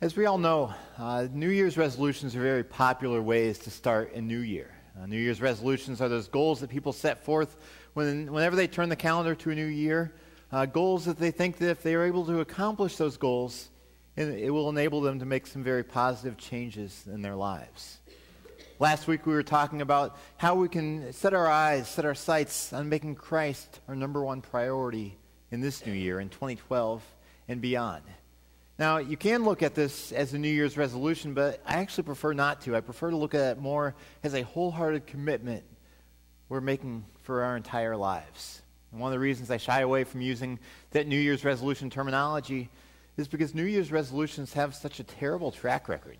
As we all know, uh, New Year's resolutions are very popular ways to start a new year. Uh, new Year's resolutions are those goals that people set forth when, whenever they turn the calendar to a new year, uh, goals that they think that if they are able to accomplish those goals, it will enable them to make some very positive changes in their lives. Last week we were talking about how we can set our eyes, set our sights on making Christ our number one priority in this new year, in 2012 and beyond. Now, you can look at this as a New Year's resolution, but I actually prefer not to. I prefer to look at it more as a wholehearted commitment we're making for our entire lives. And one of the reasons I shy away from using that New Year's resolution terminology is because New Year's resolutions have such a terrible track record.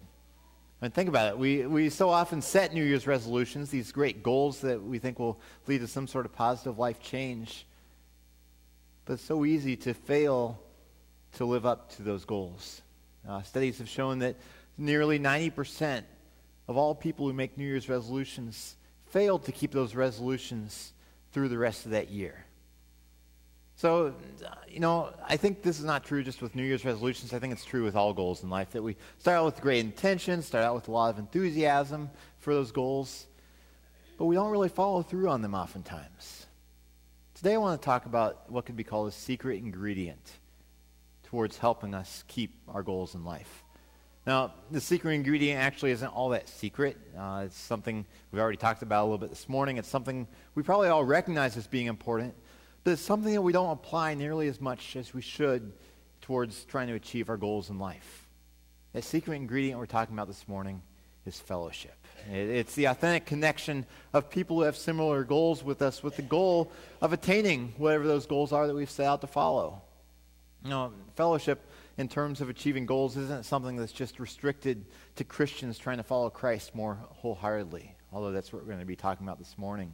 I mean, think about it. We, we so often set New Year's resolutions, these great goals that we think will lead to some sort of positive life change. But it's so easy to fail to live up to those goals. Uh, studies have shown that nearly 90% of all people who make New Year's resolutions fail to keep those resolutions through the rest of that year. So, you know, I think this is not true just with New Year's resolutions. I think it's true with all goals in life that we start out with great intentions, start out with a lot of enthusiasm for those goals, but we don't really follow through on them oftentimes. Today I want to talk about what could be called a secret ingredient towards helping us keep our goals in life. Now, the secret ingredient actually isn't all that secret. Uh, it's something we've already talked about a little bit this morning. It's something we probably all recognize as being important, but it's something that we don't apply nearly as much as we should towards trying to achieve our goals in life. That secret ingredient we're talking about this morning is fellowship. It's the authentic connection of people who have similar goals with us with the goal of attaining whatever those goals are that we've set out to follow. You know, fellowship in terms of achieving goals isn't something that's just restricted to Christians trying to follow Christ more wholeheartedly, although that's what we're going to be talking about this morning.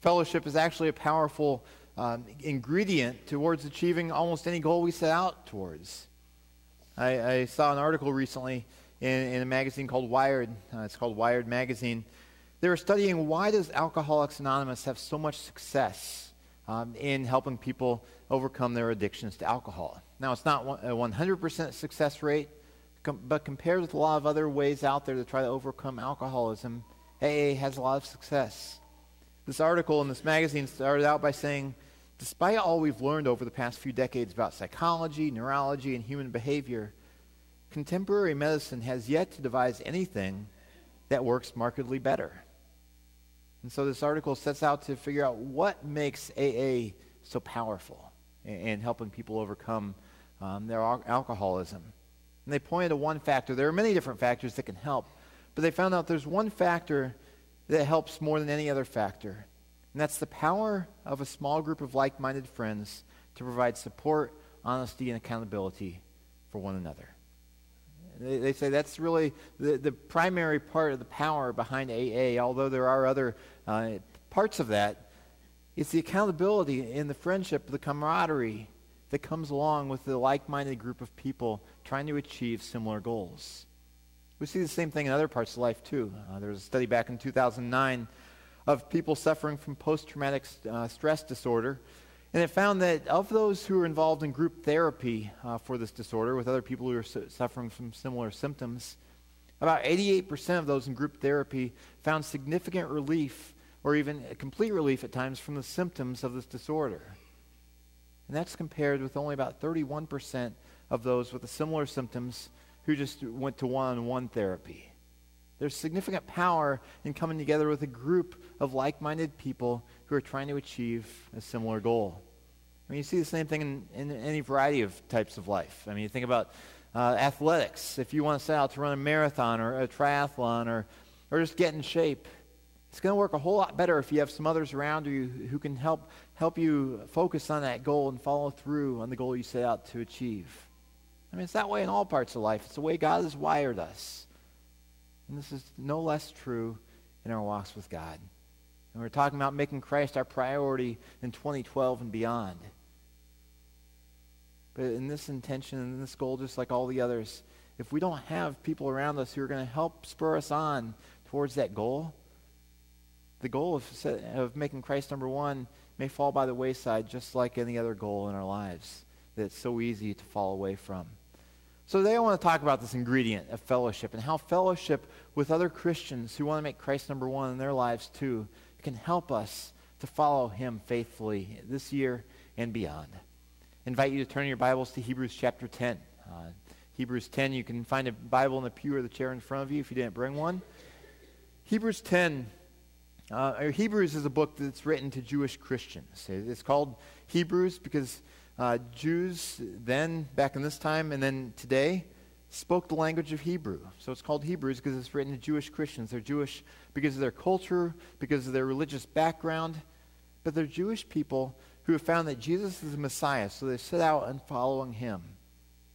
Fellowship is actually a powerful um, ingredient towards achieving almost any goal we set out towards. I, I saw an article recently in, in, a magazine called Wired. Uh, it's called Wired Magazine. They were studying why does Alcoholics Anonymous have so much success um, in helping people overcome their addictions to alcohol. Now, it's not a 100% success rate, but compared with a lot of other ways out there to try to overcome alcoholism, AA has a lot of success. This article in this magazine started out by saying, despite all we've learned over the past few decades about psychology, neurology, and human behavior, contemporary medicine has yet to devise anything that works markedly better. And so this article sets out to figure out what makes AA so powerful in, helping people overcome um, their al- alcoholism. And they pointed to one factor. There are many different factors that can help, but they found out there's one factor that helps more than any other factor, and that's the power of a small group of like minded friends to provide support, honesty, and accountability for one another. They, they say that's really the, the primary part of the power behind AA, although there are other uh, parts of that. It's the accountability and the friendship, the camaraderie that comes along with the like minded group of people trying to achieve similar goals. We see the same thing in other parts of life, too. Uh, there was a study back in 2009 of people suffering from post traumatic uh, stress disorder. And it found that of those who were involved in group therapy uh, for this disorder with other people who were su- suffering from similar symptoms, about 88% of those in group therapy found significant relief or even complete relief at times from the symptoms of this disorder. And that's compared with only about 31% of those with similar symptoms who just went to one on one therapy. There's significant power in coming together with a group of like minded people who are trying to achieve a similar goal. I mean, you see the same thing in, in any variety of types of life. I mean, you think about uh, athletics. If you want to set out to run a marathon or a triathlon or, or just get in shape, it's going to work a whole lot better if you have some others around you who can help, help you focus on that goal and follow through on the goal you set out to achieve. I mean, it's that way in all parts of life. It's the way God has wired us. And this is no less true in our walks with God. And we're talking about making Christ our priority in 2012 and beyond. But in this intention and this goal, just like all the others, if we don't have people around us who are going to help spur us on towards that goal, the goal of, of making Christ number one may fall by the wayside just like any other goal in our lives that it's so easy to fall away from. So today I want to talk about this ingredient of fellowship and how fellowship with other Christians who want to make Christ number one in their lives too can help us to follow him faithfully this year and beyond. I invite you to turn your Bibles to Hebrews chapter 10. Uh, Hebrews 10, you can find a Bible in the pew or the chair in front of you if you didn't bring one. Hebrews 10, uh, Hebrews is a book that's written to Jewish Christians. It's called Hebrews because uh, Jews then, back in this time, and then today, spoke the language of Hebrew. So it's called Hebrews because it's written to Jewish Christians. They're Jewish because of their culture, because of their religious background, but they're Jewish people who have found that Jesus is the Messiah, so they set out and following him.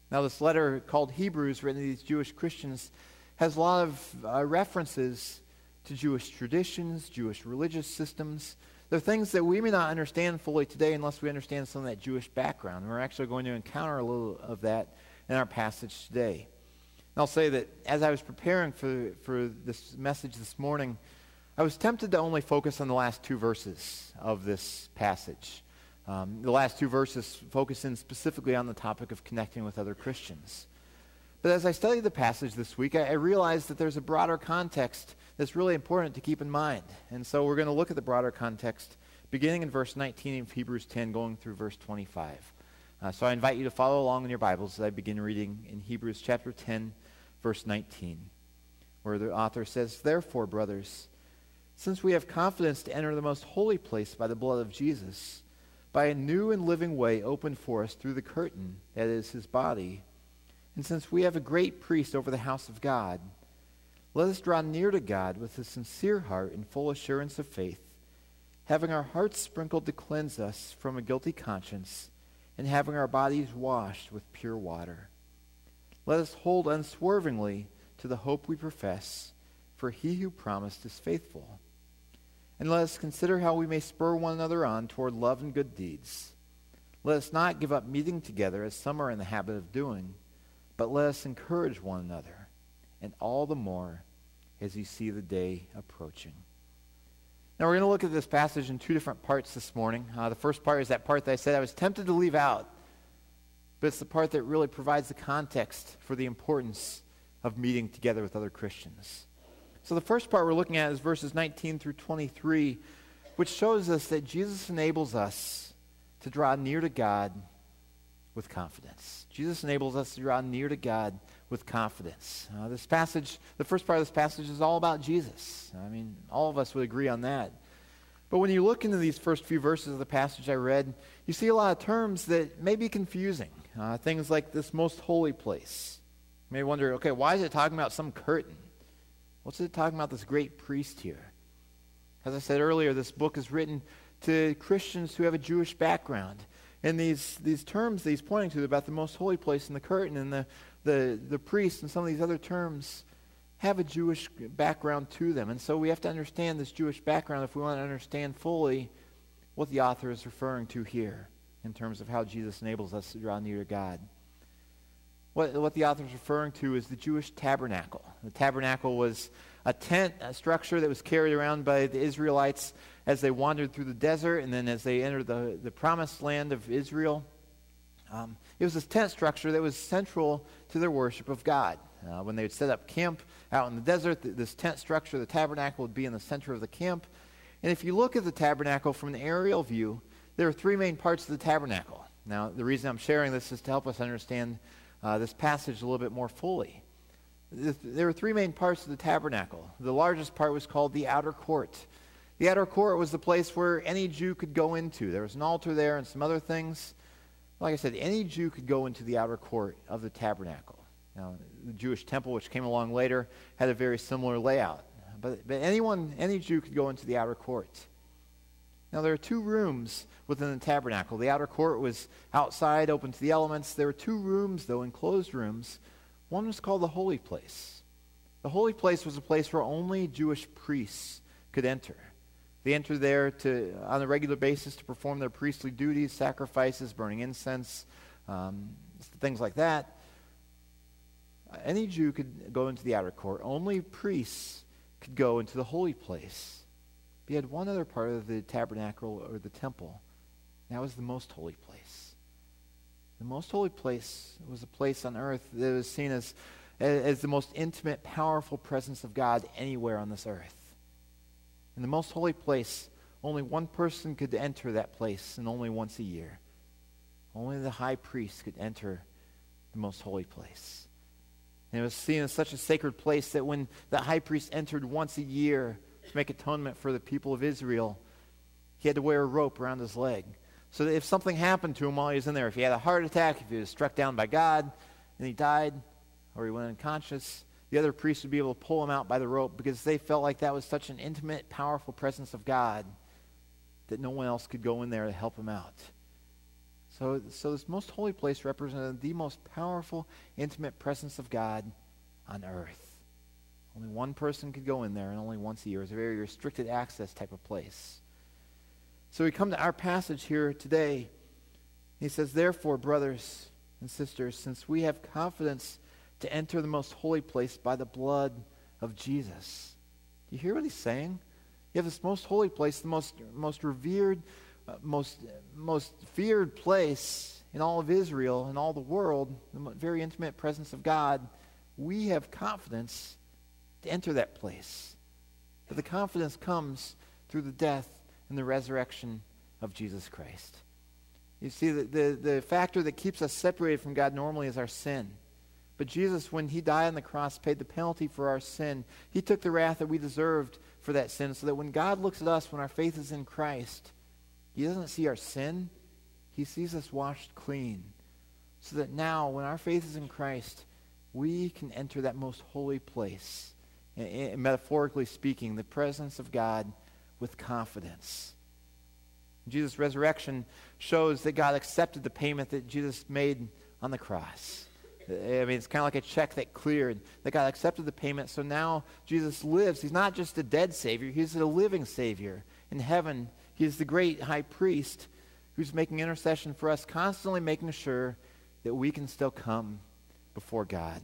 Now, this letter called Hebrews, written to these Jewish Christians, has a lot of uh, references to Jewish traditions, Jewish religious systems. They're things that we may not understand fully today unless we understand some of that Jewish background. And we're actually going to encounter a little of that in our passage today. And I'll say that as I was preparing for, for this message this morning, I was tempted to only focus on the last two verses of this passage. Um, the last two verses focus in specifically on the topic of connecting with other Christians. But as I studied the passage this week, I, I realized that there's a broader context that's really important to keep in mind. And so we're going to look at the broader context beginning in verse 19 of Hebrews 10, going through verse 25. Uh, so I invite you to follow along in your Bibles as I begin reading in Hebrews chapter 10, verse 19, where the author says, Therefore, brothers, since we have confidence to enter the most holy place by the blood of Jesus, by a new and living way opened for us through the curtain that is his body, and since we have a great priest over the house of God, let us draw near to God with a sincere heart and full assurance of faith, having our hearts sprinkled to cleanse us from a guilty conscience, and having our bodies washed with pure water. Let us hold unswervingly to the hope we profess, for he who promised is faithful. And let us consider how we may spur one another on toward love and good deeds. Let us not give up meeting together as some are in the habit of doing, but let us encourage one another, and all the more as you see the day approaching. Now, we're going to look at this passage in two different parts this morning. Uh, the first part is that part that I said I was tempted to leave out, but it's the part that really provides the context for the importance of meeting together with other Christians. So the first part we're looking at is verses 19 through 23, which shows us that Jesus enables us to draw near to God with confidence. Jesus enables us to draw near to God with confidence. Uh, this passage, the first part of this passage is all about Jesus. I mean, all of us would agree on that. But when you look into these first few verses of the passage I read, you see a lot of terms that may be confusing. Uh, things like this most holy place. You may wonder, okay, why is it talking about some curtain? What's it talking about, this great priest here? As I said earlier, this book is written to Christians who have a Jewish background. And these, these terms that he's pointing to about the most holy place and the curtain and the, the, the priest and some of these other terms have a Jewish background to them. And so we have to understand this Jewish background if we want to understand fully what the author is referring to here in terms of how Jesus enables us to draw near to God. What, what the author is referring to is the Jewish tabernacle. The tabernacle was a tent, a structure that was carried around by the Israelites as they wandered through the desert and then as they entered the, the promised land of Israel. Um, it was this tent structure that was central to their worship of God. Uh, when they would set up camp out in the desert, this tent structure, the tabernacle, would be in the center of the camp. And if you look at the tabernacle from an aerial view, there are three main parts of the tabernacle. Now, the reason I'm sharing this is to help us understand uh, this passage a little bit more fully. There were three main parts of the tabernacle. The largest part was called the outer court. The outer court was the place where any Jew could go into. There was an altar there and some other things. Like I said, any Jew could go into the outer court of the tabernacle. Now, the Jewish temple, which came along later, had a very similar layout. But, but anyone, any Jew could go into the outer court. Now, there are two rooms within the tabernacle. The outer court was outside, open to the elements. There were two rooms, though, enclosed rooms. One was called the Holy Place. The Holy Place was a place where only Jewish priests could enter. They enter there to, on a regular basis to perform their priestly duties, sacrifices, burning incense, um, things like that. Any Jew could go into the outer court. Only priests could go into the holy place. But you had one other part of the tabernacle or the temple. That was the most holy place. The most holy place was a place on earth that was seen as, as the most intimate, powerful presence of God anywhere on this earth. In the most holy place, only one person could enter that place, and only once a year. Only the high priest could enter the most holy place. And it was seen as such a sacred place that when the high priest entered once a year to make atonement for the people of Israel, he had to wear a rope around his leg. So that if something happened to him while he was in there, if he had a heart attack, if he was struck down by God and he died, or he went unconscious, the other priests would be able to pull him out by the rope because they felt like that was such an intimate, powerful presence of God that no one else could go in there to help him out. So, so this most holy place represented the most powerful, intimate presence of God on earth. Only one person could go in there, and only once a year. It was a very restricted access type of place. So we come to our passage here today. He says, Therefore, brothers and sisters, since we have confidence to enter the most holy place by the blood of Jesus. Do you hear what he's saying? You have this most holy place, the most, most revered uh, most, most feared place in all of Israel and all the world, the very intimate presence of God, we have confidence to enter that place. But the confidence comes through the death and the resurrection of Jesus Christ. You see, the, the, the factor that keeps us separated from God normally is our sin. But Jesus, when he died on the cross, paid the penalty for our sin. He took the wrath that we deserved for that sin so that when God looks at us, when our faith is in Christ, he doesn't see our sin. He sees us washed clean. So that now, when our faith is in Christ, we can enter that most holy place. And, metaphorically speaking, the presence of God with confidence. Jesus' resurrection shows that God accepted the payment that Jesus made on the cross. Eh, I mean, it's kind of like a check that cleared, that God accepted the payment. So now Jesus lives. He's not just a dead Savior, He's a living Savior. In heaven, he is the great high priest who's making intercession for us, constantly making sure that we can still come before God.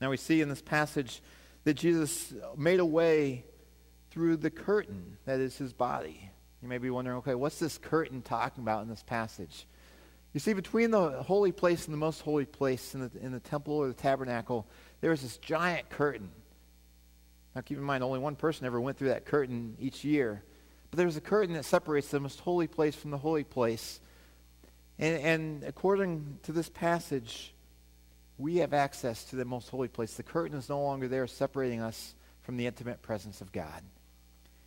Now we see in this passage that Jesus made a way through the curtain that is his body. You may be wondering, okay, what's this curtain talking about in this passage? You see, between the holy place and the most holy place in the, in the temple or the tabernacle, there is this giant curtain. Now keep in mind, only one person ever went through that curtain each year. But there's a curtain that separates the most holy place from the holy place. And, and according to this passage, we have access to the most holy place. The curtain is no longer there separating us from the intimate presence of God.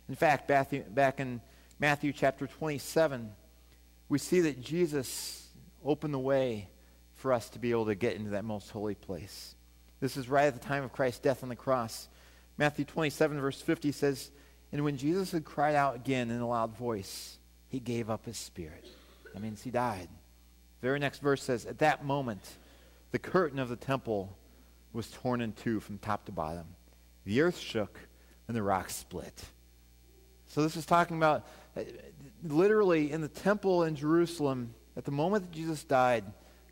In fact, back in Matthew chapter 27, we see that Jesus opened the way for us to be able to get into that most holy place. This is right at the time of Christ's death on the cross. Matthew 27, verse 50 says, and when Jesus had cried out again in a loud voice, he gave up his spirit. That means he died. The very next verse says, At that moment, the curtain of the temple was torn in two from top to bottom. The earth shook and the rocks split. So this is talking about uh, literally in the temple in Jerusalem, at the moment that Jesus died,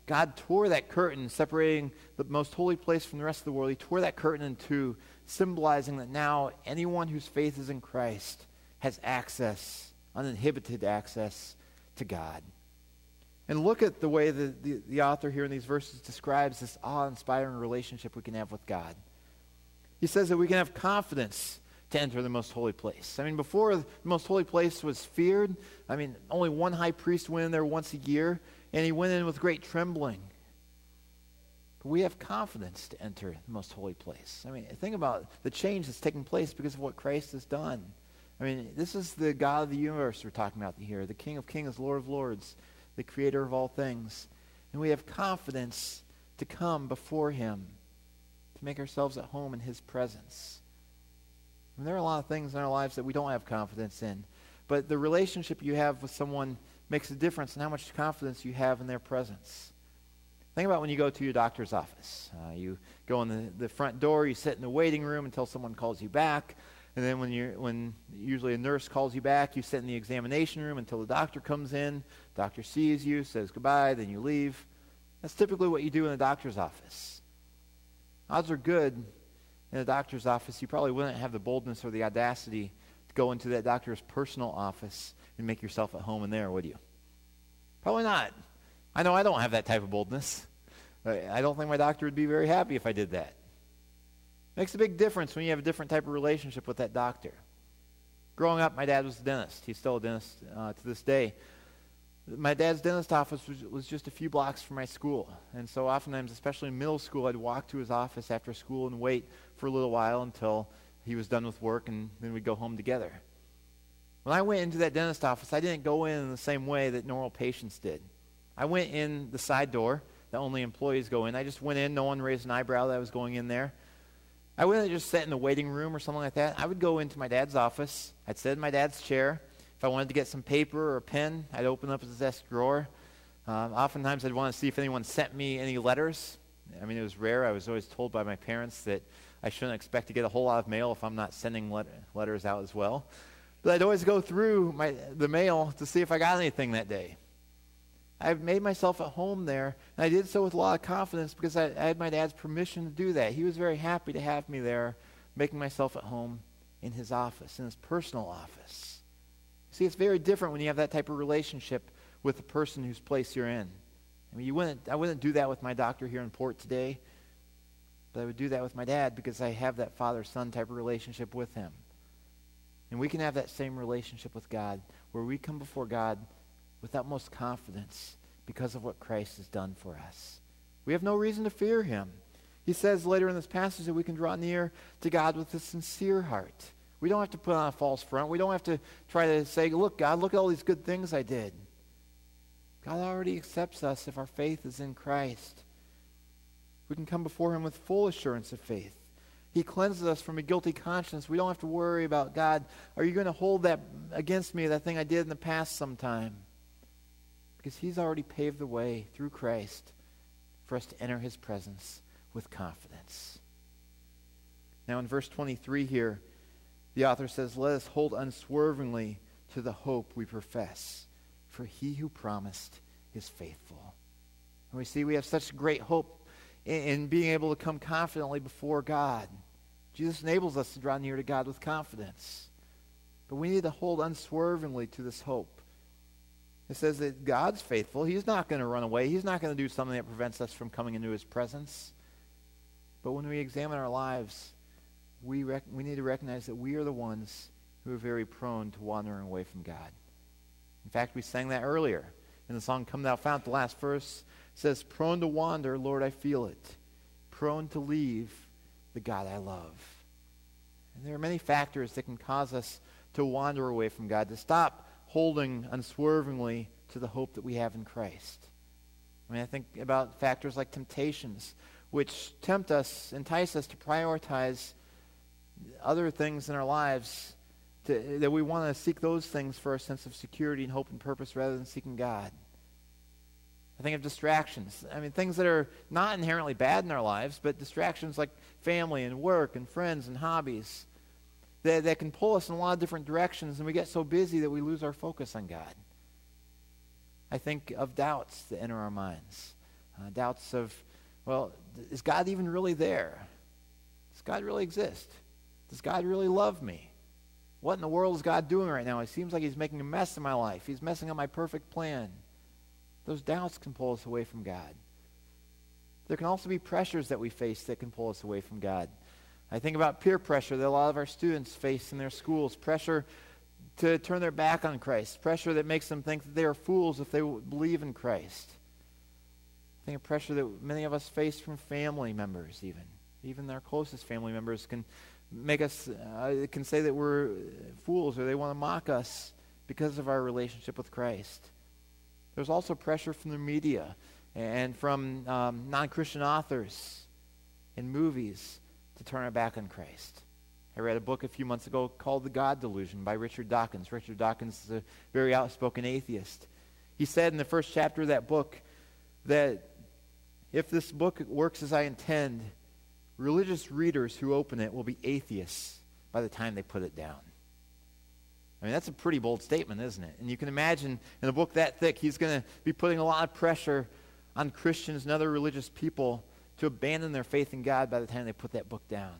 God tore that curtain separating the most holy place from the rest of the world. He tore that curtain in two symbolizing that now anyone whose faith is in Christ has access, uninhibited access to God. And look at the way the, the, the author here in these verses describes this awe inspiring relationship we can have with God. He says that we can have confidence to enter the most holy place. I mean, before the most holy place was feared, I mean, only one high priest went in there once a year, and he went in with great trembling But we have confidence to enter the most holy place. I mean, think about the change that's taking place because of what Christ has done. I mean, this is the God of the universe we're talking about here, the King of kings, Lord of lords, the creator of all things. And we have confidence to come before him, to make ourselves at home in his presence. And there are a lot of things in our lives that we don't have confidence in. But the relationship you have with someone makes a difference in how much confidence you have in their presence. Think about when you go to your doctor's office. Uh, you go in the, the front door, you sit in the waiting room until someone calls you back. And then when, you're, when usually a nurse calls you back, you sit in the examination room until the doctor comes in. Doctor sees you, says goodbye, then you leave. That's typically what you do in a doctor's office. Odds are good in a doctor's office, you probably wouldn't have the boldness or the audacity to go into that doctor's personal office and make yourself at home in there, would you? Probably not. I know I don't have that type of boldness. I don't think my doctor would be very happy if I did that. It Makes a big difference when you have a different type of relationship with that doctor. Growing up, my dad was a dentist. He's still a dentist uh, to this day. My dad's dentist office was, was just a few blocks from my school. And so oftentimes, especially in middle school, I'd walk to his office after school and wait for a little while until he was done with work, and then we'd go home together. When I went into that dentist office, I didn't go in the same way that normal patients did. I went in the side door that only employees go in. I just went in. No one raised an eyebrow that I was going in there. I wouldn't just sit in the waiting room or something like that. I would go into my dad's office. I'd sit in my dad's chair. If I wanted to get some paper or a pen, I'd open up his desk drawer. Um, oftentimes, I'd want to see if anyone sent me any letters. I mean, it was rare. I was always told by my parents that I shouldn't expect to get a whole lot of mail if I'm not sending let- letters out as well. But I'd always go through my, the mail to see if I got anything that day. I've made myself at home there, and I did so with a lot of confidence because I, I, had my dad's permission to do that. He was very happy to have me there, making myself at home in his office, in his personal office. See, it's very different when you have that type of relationship with the person whose place you're in. I mean, you wouldn't, I wouldn't do that with my doctor here in Port today, but I would do that with my dad because I have that father-son type of relationship with him. And we can have that same relationship with God, where we come before God with utmost confidence because of what Christ has done for us. We have no reason to fear him. He says later in this passage that we can draw near to God with a sincere heart. We don't have to put on a false front. We don't have to try to say, look, God, look at all these good things I did. God already accepts us if our faith is in Christ. We can come before him with full assurance of faith. He cleanses us from a guilty conscience. We don't have to worry about, God, are you going to hold that against me, that thing I did in the past sometime? Because he's already paved the way through Christ for us to enter his presence with confidence. Now, in verse 23 here, the author says, Let us hold unswervingly to the hope we profess, for he who promised is faithful. And we see we have such great hope in, in being able to come confidently before God. Jesus enables us to draw near to God with confidence. But we need to hold unswervingly to this hope. It says that God's faithful. He's not going to run away. He's not going to do something that prevents us from coming into his presence. But when we examine our lives, we, rec- we need to recognize that we are the ones who are very prone to wandering away from God. In fact, we sang that earlier in the song Come Thou Fount. The last verse says, Prone to wander, Lord, I feel it. Prone to leave the God I love. And there are many factors that can cause us to wander away from God, to stop holding unswervingly to the hope that we have in Christ. I mean, I think about factors like temptations, which tempt us, entice us to prioritize other things in our lives, to, that we want to seek those things for a sense of security and hope and purpose rather than seeking God. I think of distractions. I mean, things that are not inherently bad in our lives, but distractions like family and work and friends and hobbies that, that can pull us in a lot of different directions, and we get so busy that we lose our focus on God. I think of doubts that enter our minds. Uh, doubts of, well, is God even really there? Does God really exist? Does God really love me? What in the world is God doing right now? It seems like he's making a mess of my life. He's messing up my perfect plan. Those doubts can pull us away from God. There can also be pressures that we face that can pull us away from God. I think about peer pressure that a lot of our students face in their schools, pressure to turn their back on Christ, pressure that makes them think that they are fools if they believe in Christ. I think of pressure that many of us face from family members, even. Even our closest family members can make us, uh, can say that we're fools or they want to mock us because of our relationship with Christ. There's also pressure from the media and from um, non Christian authors and movies to turn our back on Christ. I read a book a few months ago called The God Delusion by Richard Dawkins. Richard Dawkins is a very outspoken atheist. He said in the first chapter of that book that if this book works as I intend, religious readers who open it will be atheists by the time they put it down. I mean, that's a pretty bold statement, isn't it? And you can imagine in a book that thick, he's going to be putting a lot of pressure on Christians and other religious people to abandon their faith in God by the time they put that book down.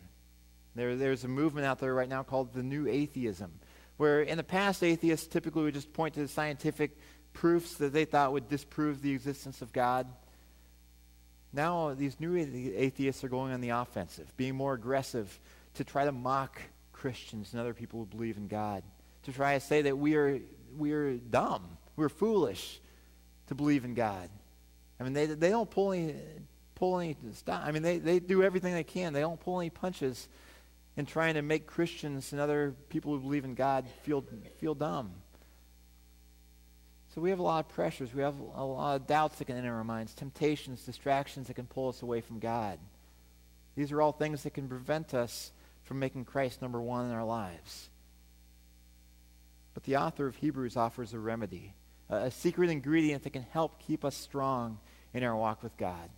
There, there's a movement out there right now called the New Atheism, where in the past, atheists typically would just point to the scientific proofs that they thought would disprove the existence of God. Now, these new atheists are going on the offensive, being more aggressive to try to mock Christians and other people who believe in God, to try to say that we are, we are dumb, we're foolish to believe in God. I mean, they, they don't pull any, pull any stop. I mean, they, they do everything they can. They don't pull any punches in trying to make Christians and other people who believe in God feel, feel dumb. So we have a lot of pressures. We have a lot of doubts that can enter our minds, temptations, distractions that can pull us away from God. These are all things that can prevent us from making Christ number one in our lives. But the author of Hebrews offers a remedy, a, a secret ingredient that can help keep us strong in our walk with God.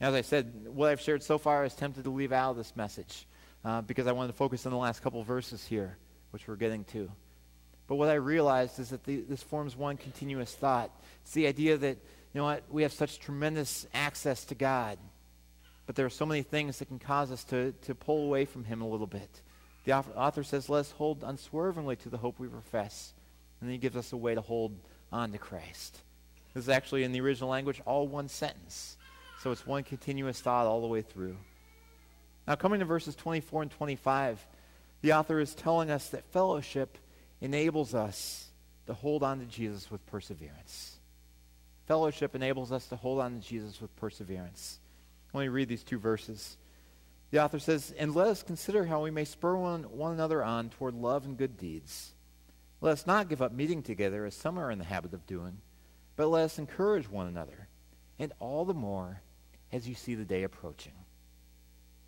As I said, what I've shared so far is tempted to leave out of this message uh, because I wanted to focus on the last couple verses here, which we're getting to. But what I realized is that the, this forms one continuous thought. It's the idea that, you know what, we have such tremendous access to God, but there are so many things that can cause us to, to pull away from Him a little bit. The author says, let us hold unswervingly to the hope we profess. And then he gives us a way to hold on to Christ. This is actually, in the original language, all one sentence. So it's one continuous thought all the way through. Now, coming to verses 24 and 25, the author is telling us that fellowship enables us to hold on to Jesus with perseverance. Fellowship enables us to hold on to Jesus with perseverance. Let me read these two verses. The author says, And let us consider how we may spur one, one another on toward love and good deeds. Let us not give up meeting together as some are in the habit of doing, but let us encourage one another, and all the more as you see the day approaching.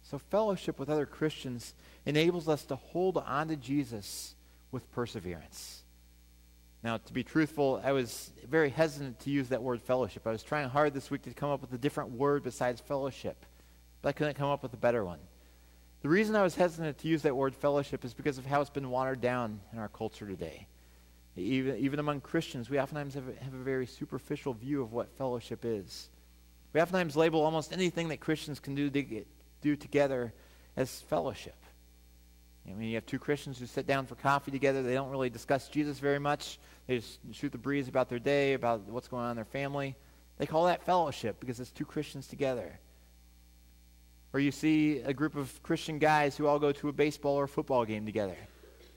So, fellowship with other Christians enables us to hold on to Jesus with perseverance. Now, to be truthful, I was very hesitant to use that word fellowship. I was trying hard this week to come up with a different word besides fellowship, but I couldn't come up with a better one. The reason I was hesitant to use that word fellowship is because of how it's been watered down in our culture today. Even, even among Christians, we oftentimes have a, have a very superficial view of what fellowship is. We oftentimes label almost anything that Christians can do, to, do together as fellowship. I mean, you have two Christians who sit down for coffee together. They don't really discuss Jesus very much. They just shoot the breeze about their day, about what's going on in their family. They call that fellowship because it's two Christians together. Or you see a group of Christian guys who all go to a baseball or football game together.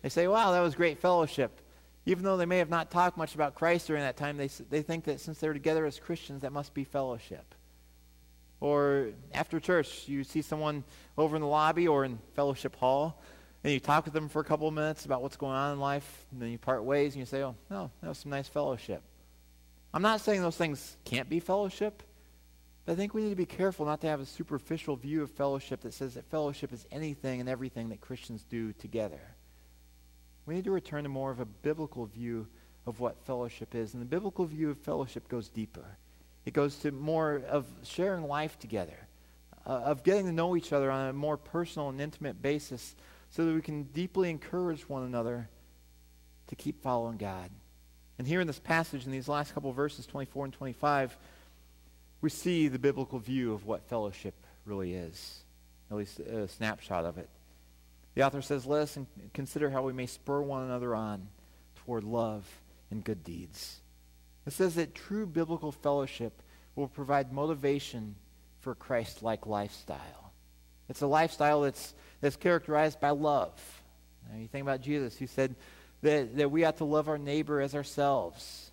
They say, wow, that was great fellowship. Even though they may have not talked much about Christ during that time, they, they think that since they're together as Christians, that must be fellowship. Or after church, you see someone over in the lobby or in fellowship hall and you talk with them for a couple of minutes about what's going on in life, and then you part ways and you say, oh, no, that was some nice fellowship. I'm not saying those things can't be fellowship, but I think we need to be careful not to have a superficial view of fellowship that says that fellowship is anything and everything that Christians do together. We need to return to more of a biblical view of what fellowship is. And the biblical view of fellowship goes deeper. It goes to more of sharing life together, uh, of getting to know each other on a more personal and intimate basis so that we can deeply encourage one another to keep following God. And here in this passage, in these last couple verses, 24 and 25, we see the biblical view of what fellowship really is, at least a snapshot of it. The author says, Let us consider how we may spur one another on toward love and good deeds. It says that true biblical fellowship will provide motivation for a Christ like lifestyle. It's a lifestyle that's that's characterized by love. Now, you think about Jesus, who said that, that we ought to love our neighbor as ourselves.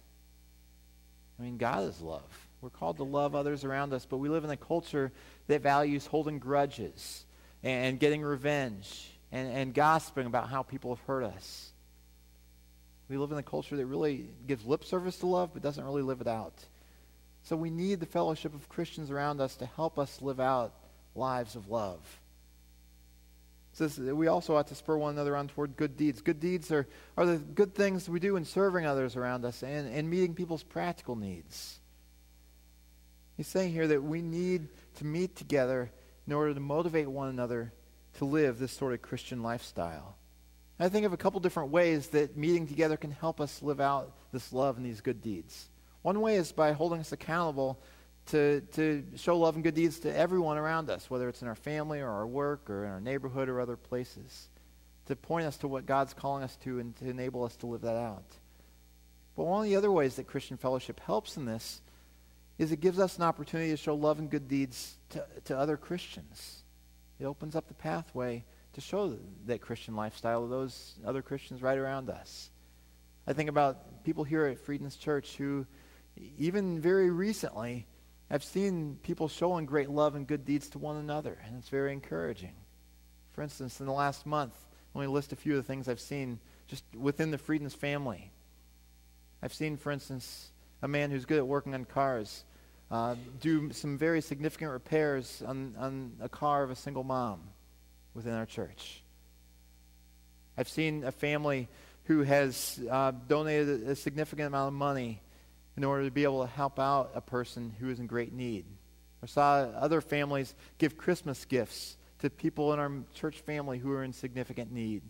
I mean, God is love. We're called to love others around us, but we live in a culture that values holding grudges and, getting revenge and, and gossiping about how people have hurt us. We live in a culture that really gives lip service to love, but doesn't really live it out. So we need the fellowship of Christians around us to help us live out lives of love. Says that we also ought to spur one another on toward good deeds. Good deeds are, are the good things we do in serving others around us and, and meeting people's practical needs. He's saying here that we need to meet together in order to motivate one another to live this sort of Christian lifestyle. I think of a couple different ways that meeting together can help us live out this love and these good deeds. One way is by holding us accountable to, to show love and good deeds to everyone around us, whether it's in our family or our work or in our neighborhood or other places, to point us to what God's calling us to and to enable us to live that out. But one of the other ways that Christian fellowship helps in this is it gives us an opportunity to show love and good deeds to, to other Christians. It opens up the pathway to show that Christian lifestyle to those other Christians right around us. I think about people here at Freedom's Church who, even very recently, I've seen people showing great love and good deeds to one another, and it's very encouraging. For instance, in the last month, let me list a few of the things I've seen just within the Freedom's family. I've seen, for instance, a man who's good at working on cars uh, do some very significant repairs on, on a car of a single mom within our church. I've seen a family who has uh, donated a significant amount of money in order to be able to help out a person who is in great need. I saw other families give Christmas gifts to people in our church family who are in significant need.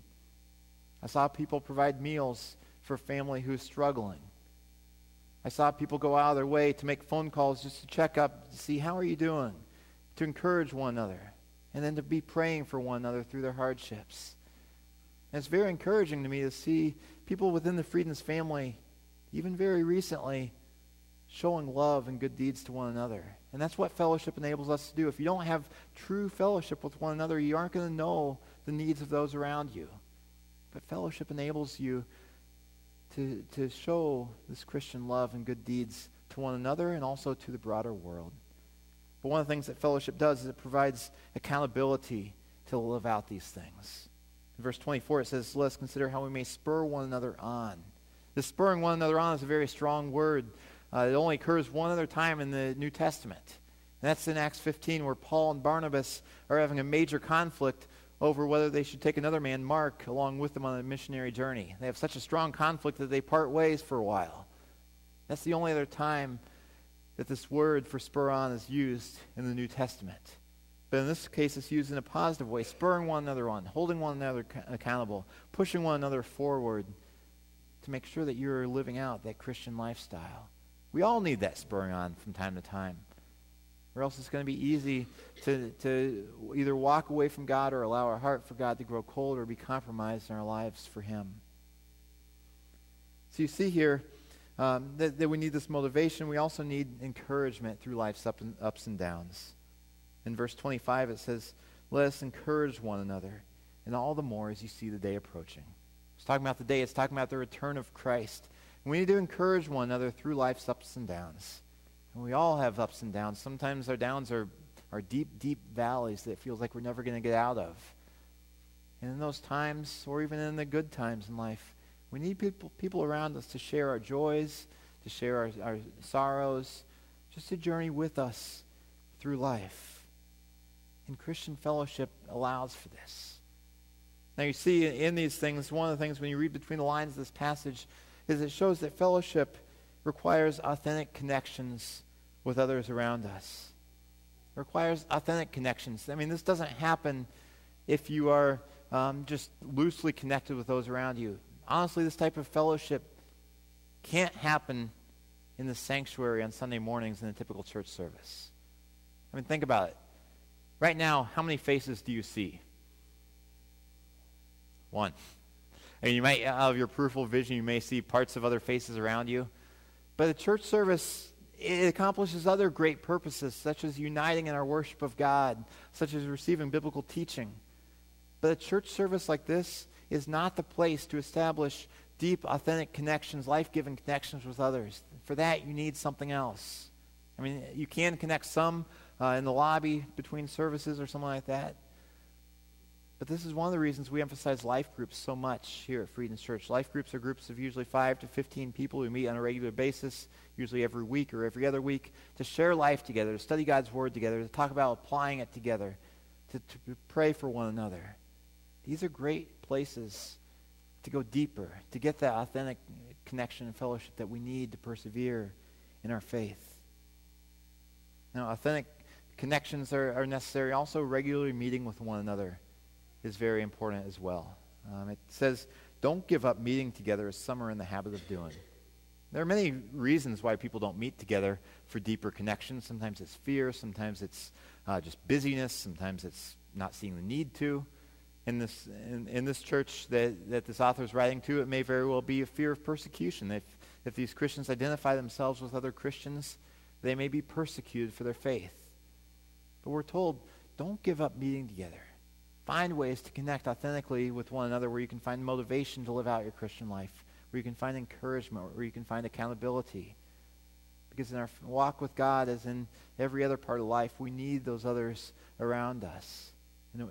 I saw people provide meals for a family who is struggling. I saw people go out of their way to make phone calls just to check up, to see how are you doing, to encourage one another, and then to be praying for one another through their hardships. And it's very encouraging to me to see people within the Freedom's family, even very recently, showing love and good deeds to one another. And that's what fellowship enables us to do. If you don't have true fellowship with one another, you aren't going to know the needs of those around you. But fellowship enables you to, to show this Christian love and good deeds to one another and also to the broader world. But one of the things that fellowship does is it provides accountability to live out these things. In verse 24, it says, Let us consider how we may spur one another on. This spurring one another on is a very strong word. Uh, it only occurs one other time in the New Testament. And that's in Acts 15, where Paul and Barnabas are having a major conflict over whether they should take another man, Mark, along with them on a missionary journey. They have such a strong conflict that they part ways for a while. That's the only other time that this word for spur on is used in the New Testament. But in this case, it's used in a positive way, spurring one another on, holding one another accountable, pushing one another forward to make sure that you're living out that Christian lifestyle. We all need that spurring on from time to time. Or else it's going to be easy to, to either walk away from God or allow our heart for God to grow cold or be compromised in our lives for Him. So you see here um, that, that we need this motivation. We also need encouragement through life's up and, ups and downs. In verse 25, it says, Let us encourage one another, and all the more as you see the day approaching. It's talking about the day, it's talking about the return of Christ. And we need to encourage one another through life's ups and downs. And we all have ups and downs. Sometimes our downs are, are deep, deep valleys that it feels like we're never going to get out of. And in those times, or even in the good times in life, we need people, people around us to share our joys, to share our, our sorrows, just to journey with us through life. And Christian fellowship allows for this. Now, you see in these things, one of the things when you read between the lines of this passage is it shows that fellowship requires authentic connections with others around us. It requires authentic connections. I mean, this doesn't happen if you are um, just loosely connected with those around you. Honestly, this type of fellowship can't happen in the sanctuary on Sunday mornings in a typical church service. I mean, think about it. Right now, how many faces do you see? One. And you might, out of your peripheral vision, you may see parts of other faces around you. But a church service, it accomplishes other great purposes, such as uniting in our worship of God, such as receiving biblical teaching. But a church service like this is not the place to establish deep, authentic connections, life giving connections with others. For that, you need something else. I mean, you can connect some uh, in the lobby between services or something like that. But this is one of the reasons we emphasize life groups so much here at Freedom's Church. Life groups are groups of usually 5 to 15 people who meet on a regular basis, usually every week or every other week, to share life together, to study God's Word together, to talk about applying it together, to, to pray for one another. These are great places to go deeper, to get that authentic connection and fellowship that we need to persevere in our faith. Now, authentic connections are, are necessary. Also, regularly meeting with one another is very important as well. Um, it says, don't give up meeting together as some are in the habit of doing. There are many reasons why people don't meet together for deeper connections. Sometimes it's fear, sometimes it's uh, just busyness, sometimes it's not seeing the need to. In this, in, in this church that, that this author is writing to, it may very well be a fear of persecution. If, if these Christians identify themselves with other Christians, they may be persecuted for their faith. But we're told, don't give up meeting together. Find ways to connect authentically with one another where you can find motivation to live out your Christian life, where you can find encouragement, where you can find accountability. Because in our walk with God, as in every other part of life, we need those others around us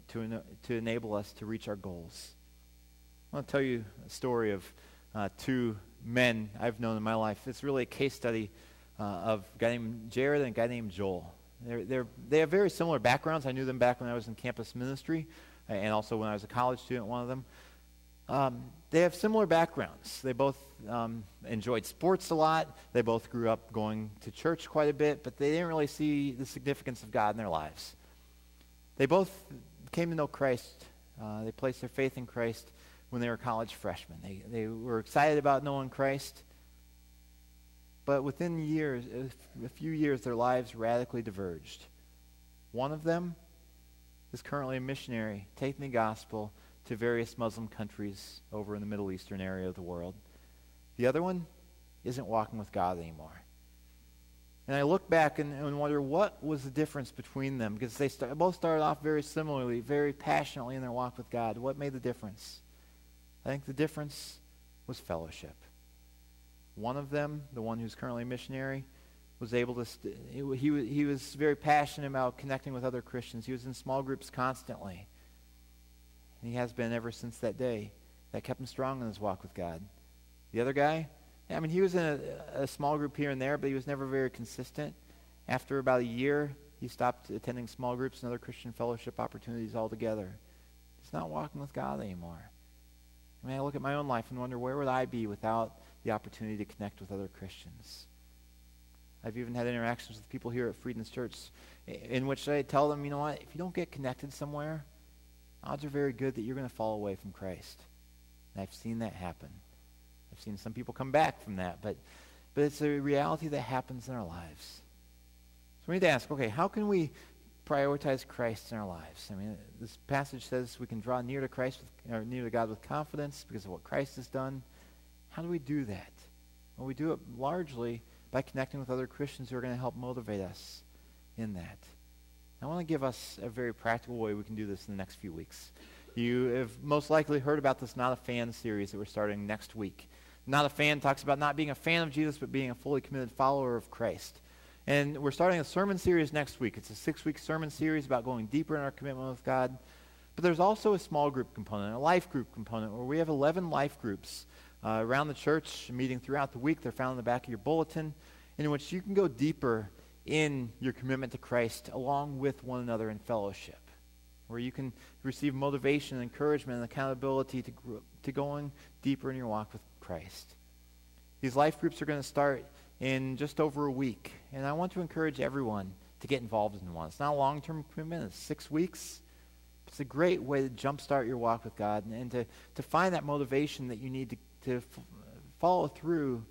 to, to enable us to reach our goals. I want to tell you a story of uh, two men I've known in my life. It's really a case study uh, of a guy named Jared and a guy named Joel. They're, they're, they have very similar backgrounds. I knew them back when I was in campus ministry and also when I was a college student, one of them. Um, they have similar backgrounds. They both um, enjoyed sports a lot. They both grew up going to church quite a bit, but they didn't really see the significance of God in their lives. They both came to know Christ. Uh, they placed their faith in Christ when they were college freshmen. They, they were excited about knowing Christ. But within years, a few years, their lives radically diverged. One of them is currently a missionary, taking the gospel to various Muslim countries over in the Middle Eastern area of the world. The other one isn't walking with God anymore. And I look back and, and wonder what was the difference between them because they start, both started off very similarly, very passionately in their walk with God. What made the difference? I think the difference was fellowship. One of them, the one who's currently a missionary, was able to, st- he, he, was very passionate about connecting with other Christians. He was in small groups constantly. And he has been ever since that day. That kept him strong in his walk with God. The other guy, I mean, he was in a, a small group here and there, but he was never very consistent. After about a year, he stopped attending small groups and other Christian fellowship opportunities altogether. He's not walking with God anymore. I mean, I look at my own life and wonder where would I be without the opportunity to connect with other Christians. I've even had interactions with people here at Freedom's Church in which I tell them, you know what, if you don't get connected somewhere, odds are very good that you're going to fall away from Christ. And I've seen that happen. I've seen some people come back from that, but, but it's a reality that happens in our lives. So we need to ask, okay, how can we prioritize Christ in our lives? I mean, this passage says we can draw near to Christ, with, or near to God with confidence because of what Christ has done. How do we do that? Well, we do it largely by connecting with other Christians who are going to help motivate us in that. I want to give us a very practical way we can do this in the next few weeks. You have most likely heard about this Not a Fan series that we're starting next week. Not a Fan talks about not being a fan of Jesus, but being a fully committed follower of Christ. And we're starting a sermon series next week. It's a six week sermon series about going deeper in our commitment with God. But there's also a small group component, a life group component, where we have 11 life groups uh, around the church, meeting throughout the week. They're found in the back of your bulletin, in which you can go deeper in your commitment to Christ along with one another in fellowship, where you can receive motivation, encouragement, and accountability to, to going deeper in your walk with Christ. These life groups are going to start in just over a week, and I want to encourage everyone to get involved in one. It's not a long-term commitment. It's six weeks. It's a great way to jumpstart your walk with God and, and to, to find that motivation that you need to to f- follow through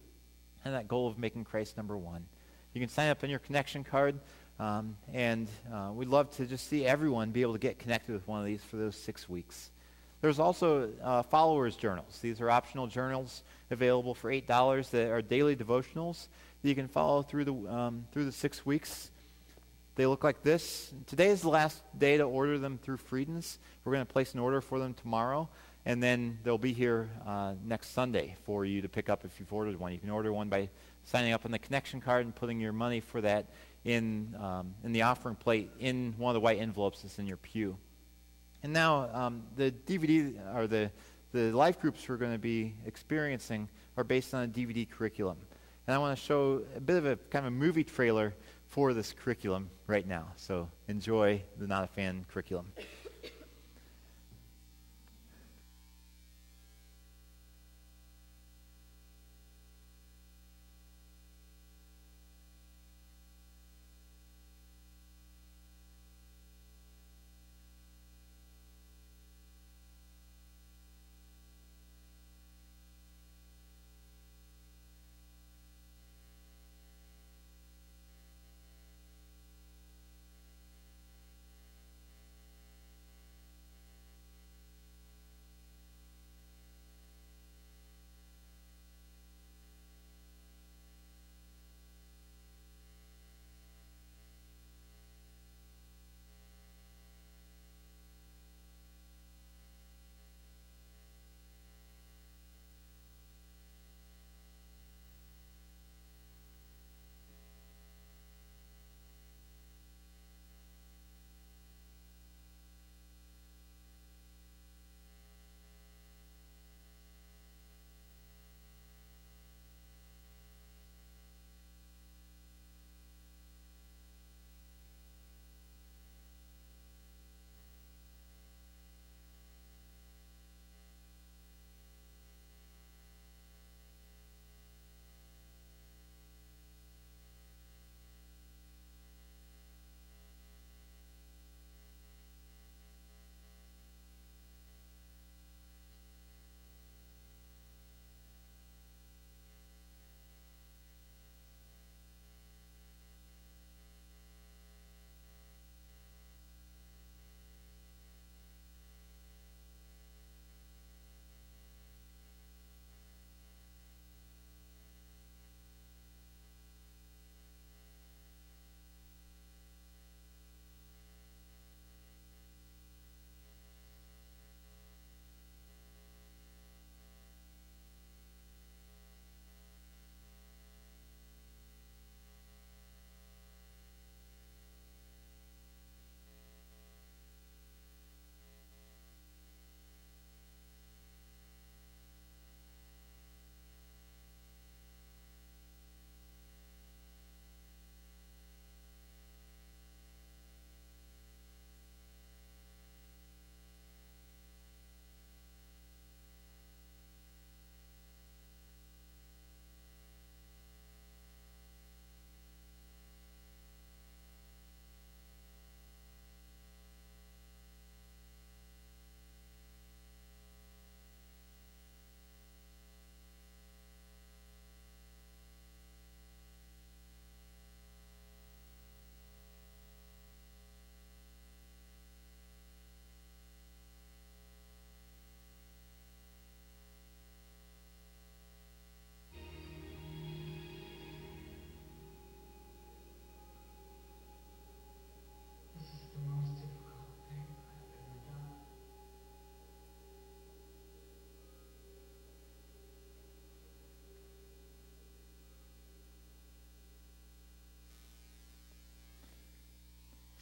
on that goal of making Christ number one. You can sign up on your connection card, um, and uh, we'd love to just see everyone be able to get connected with one of these for those six weeks. There's also uh, followers journals. These are optional journals available for eight dollars that are daily devotionals that you can follow through the um, through the six weeks. They look like this. Today is the last day to order them through Freedoms. We're going to place an order for them tomorrow. And then they'll be here uh, next Sunday for you to pick up if you've ordered one. You can order one by signing up on the connection card and putting your money for that in, um, in the offering plate in one of the white envelopes that's in your pew. And now um, the DVD or the, the life groups we're going to be experiencing are based on a DVD curriculum. And I want to show a bit of a kind of a movie trailer for this curriculum right now. So enjoy the Not a Fan curriculum.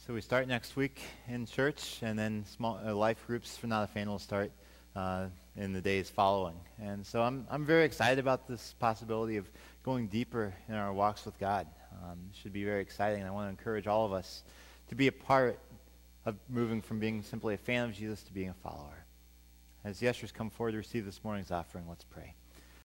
So we start next week in church, and then small uh, life groups for not a fan will start uh, in the days following. And so I'm I'm very excited about this possibility of going deeper in our walks with God. Um, it should be very exciting. And I want to encourage all of us to be a part of moving from being simply a fan of Jesus to being a follower. As the ushers come forward to receive this morning's offering, let's pray.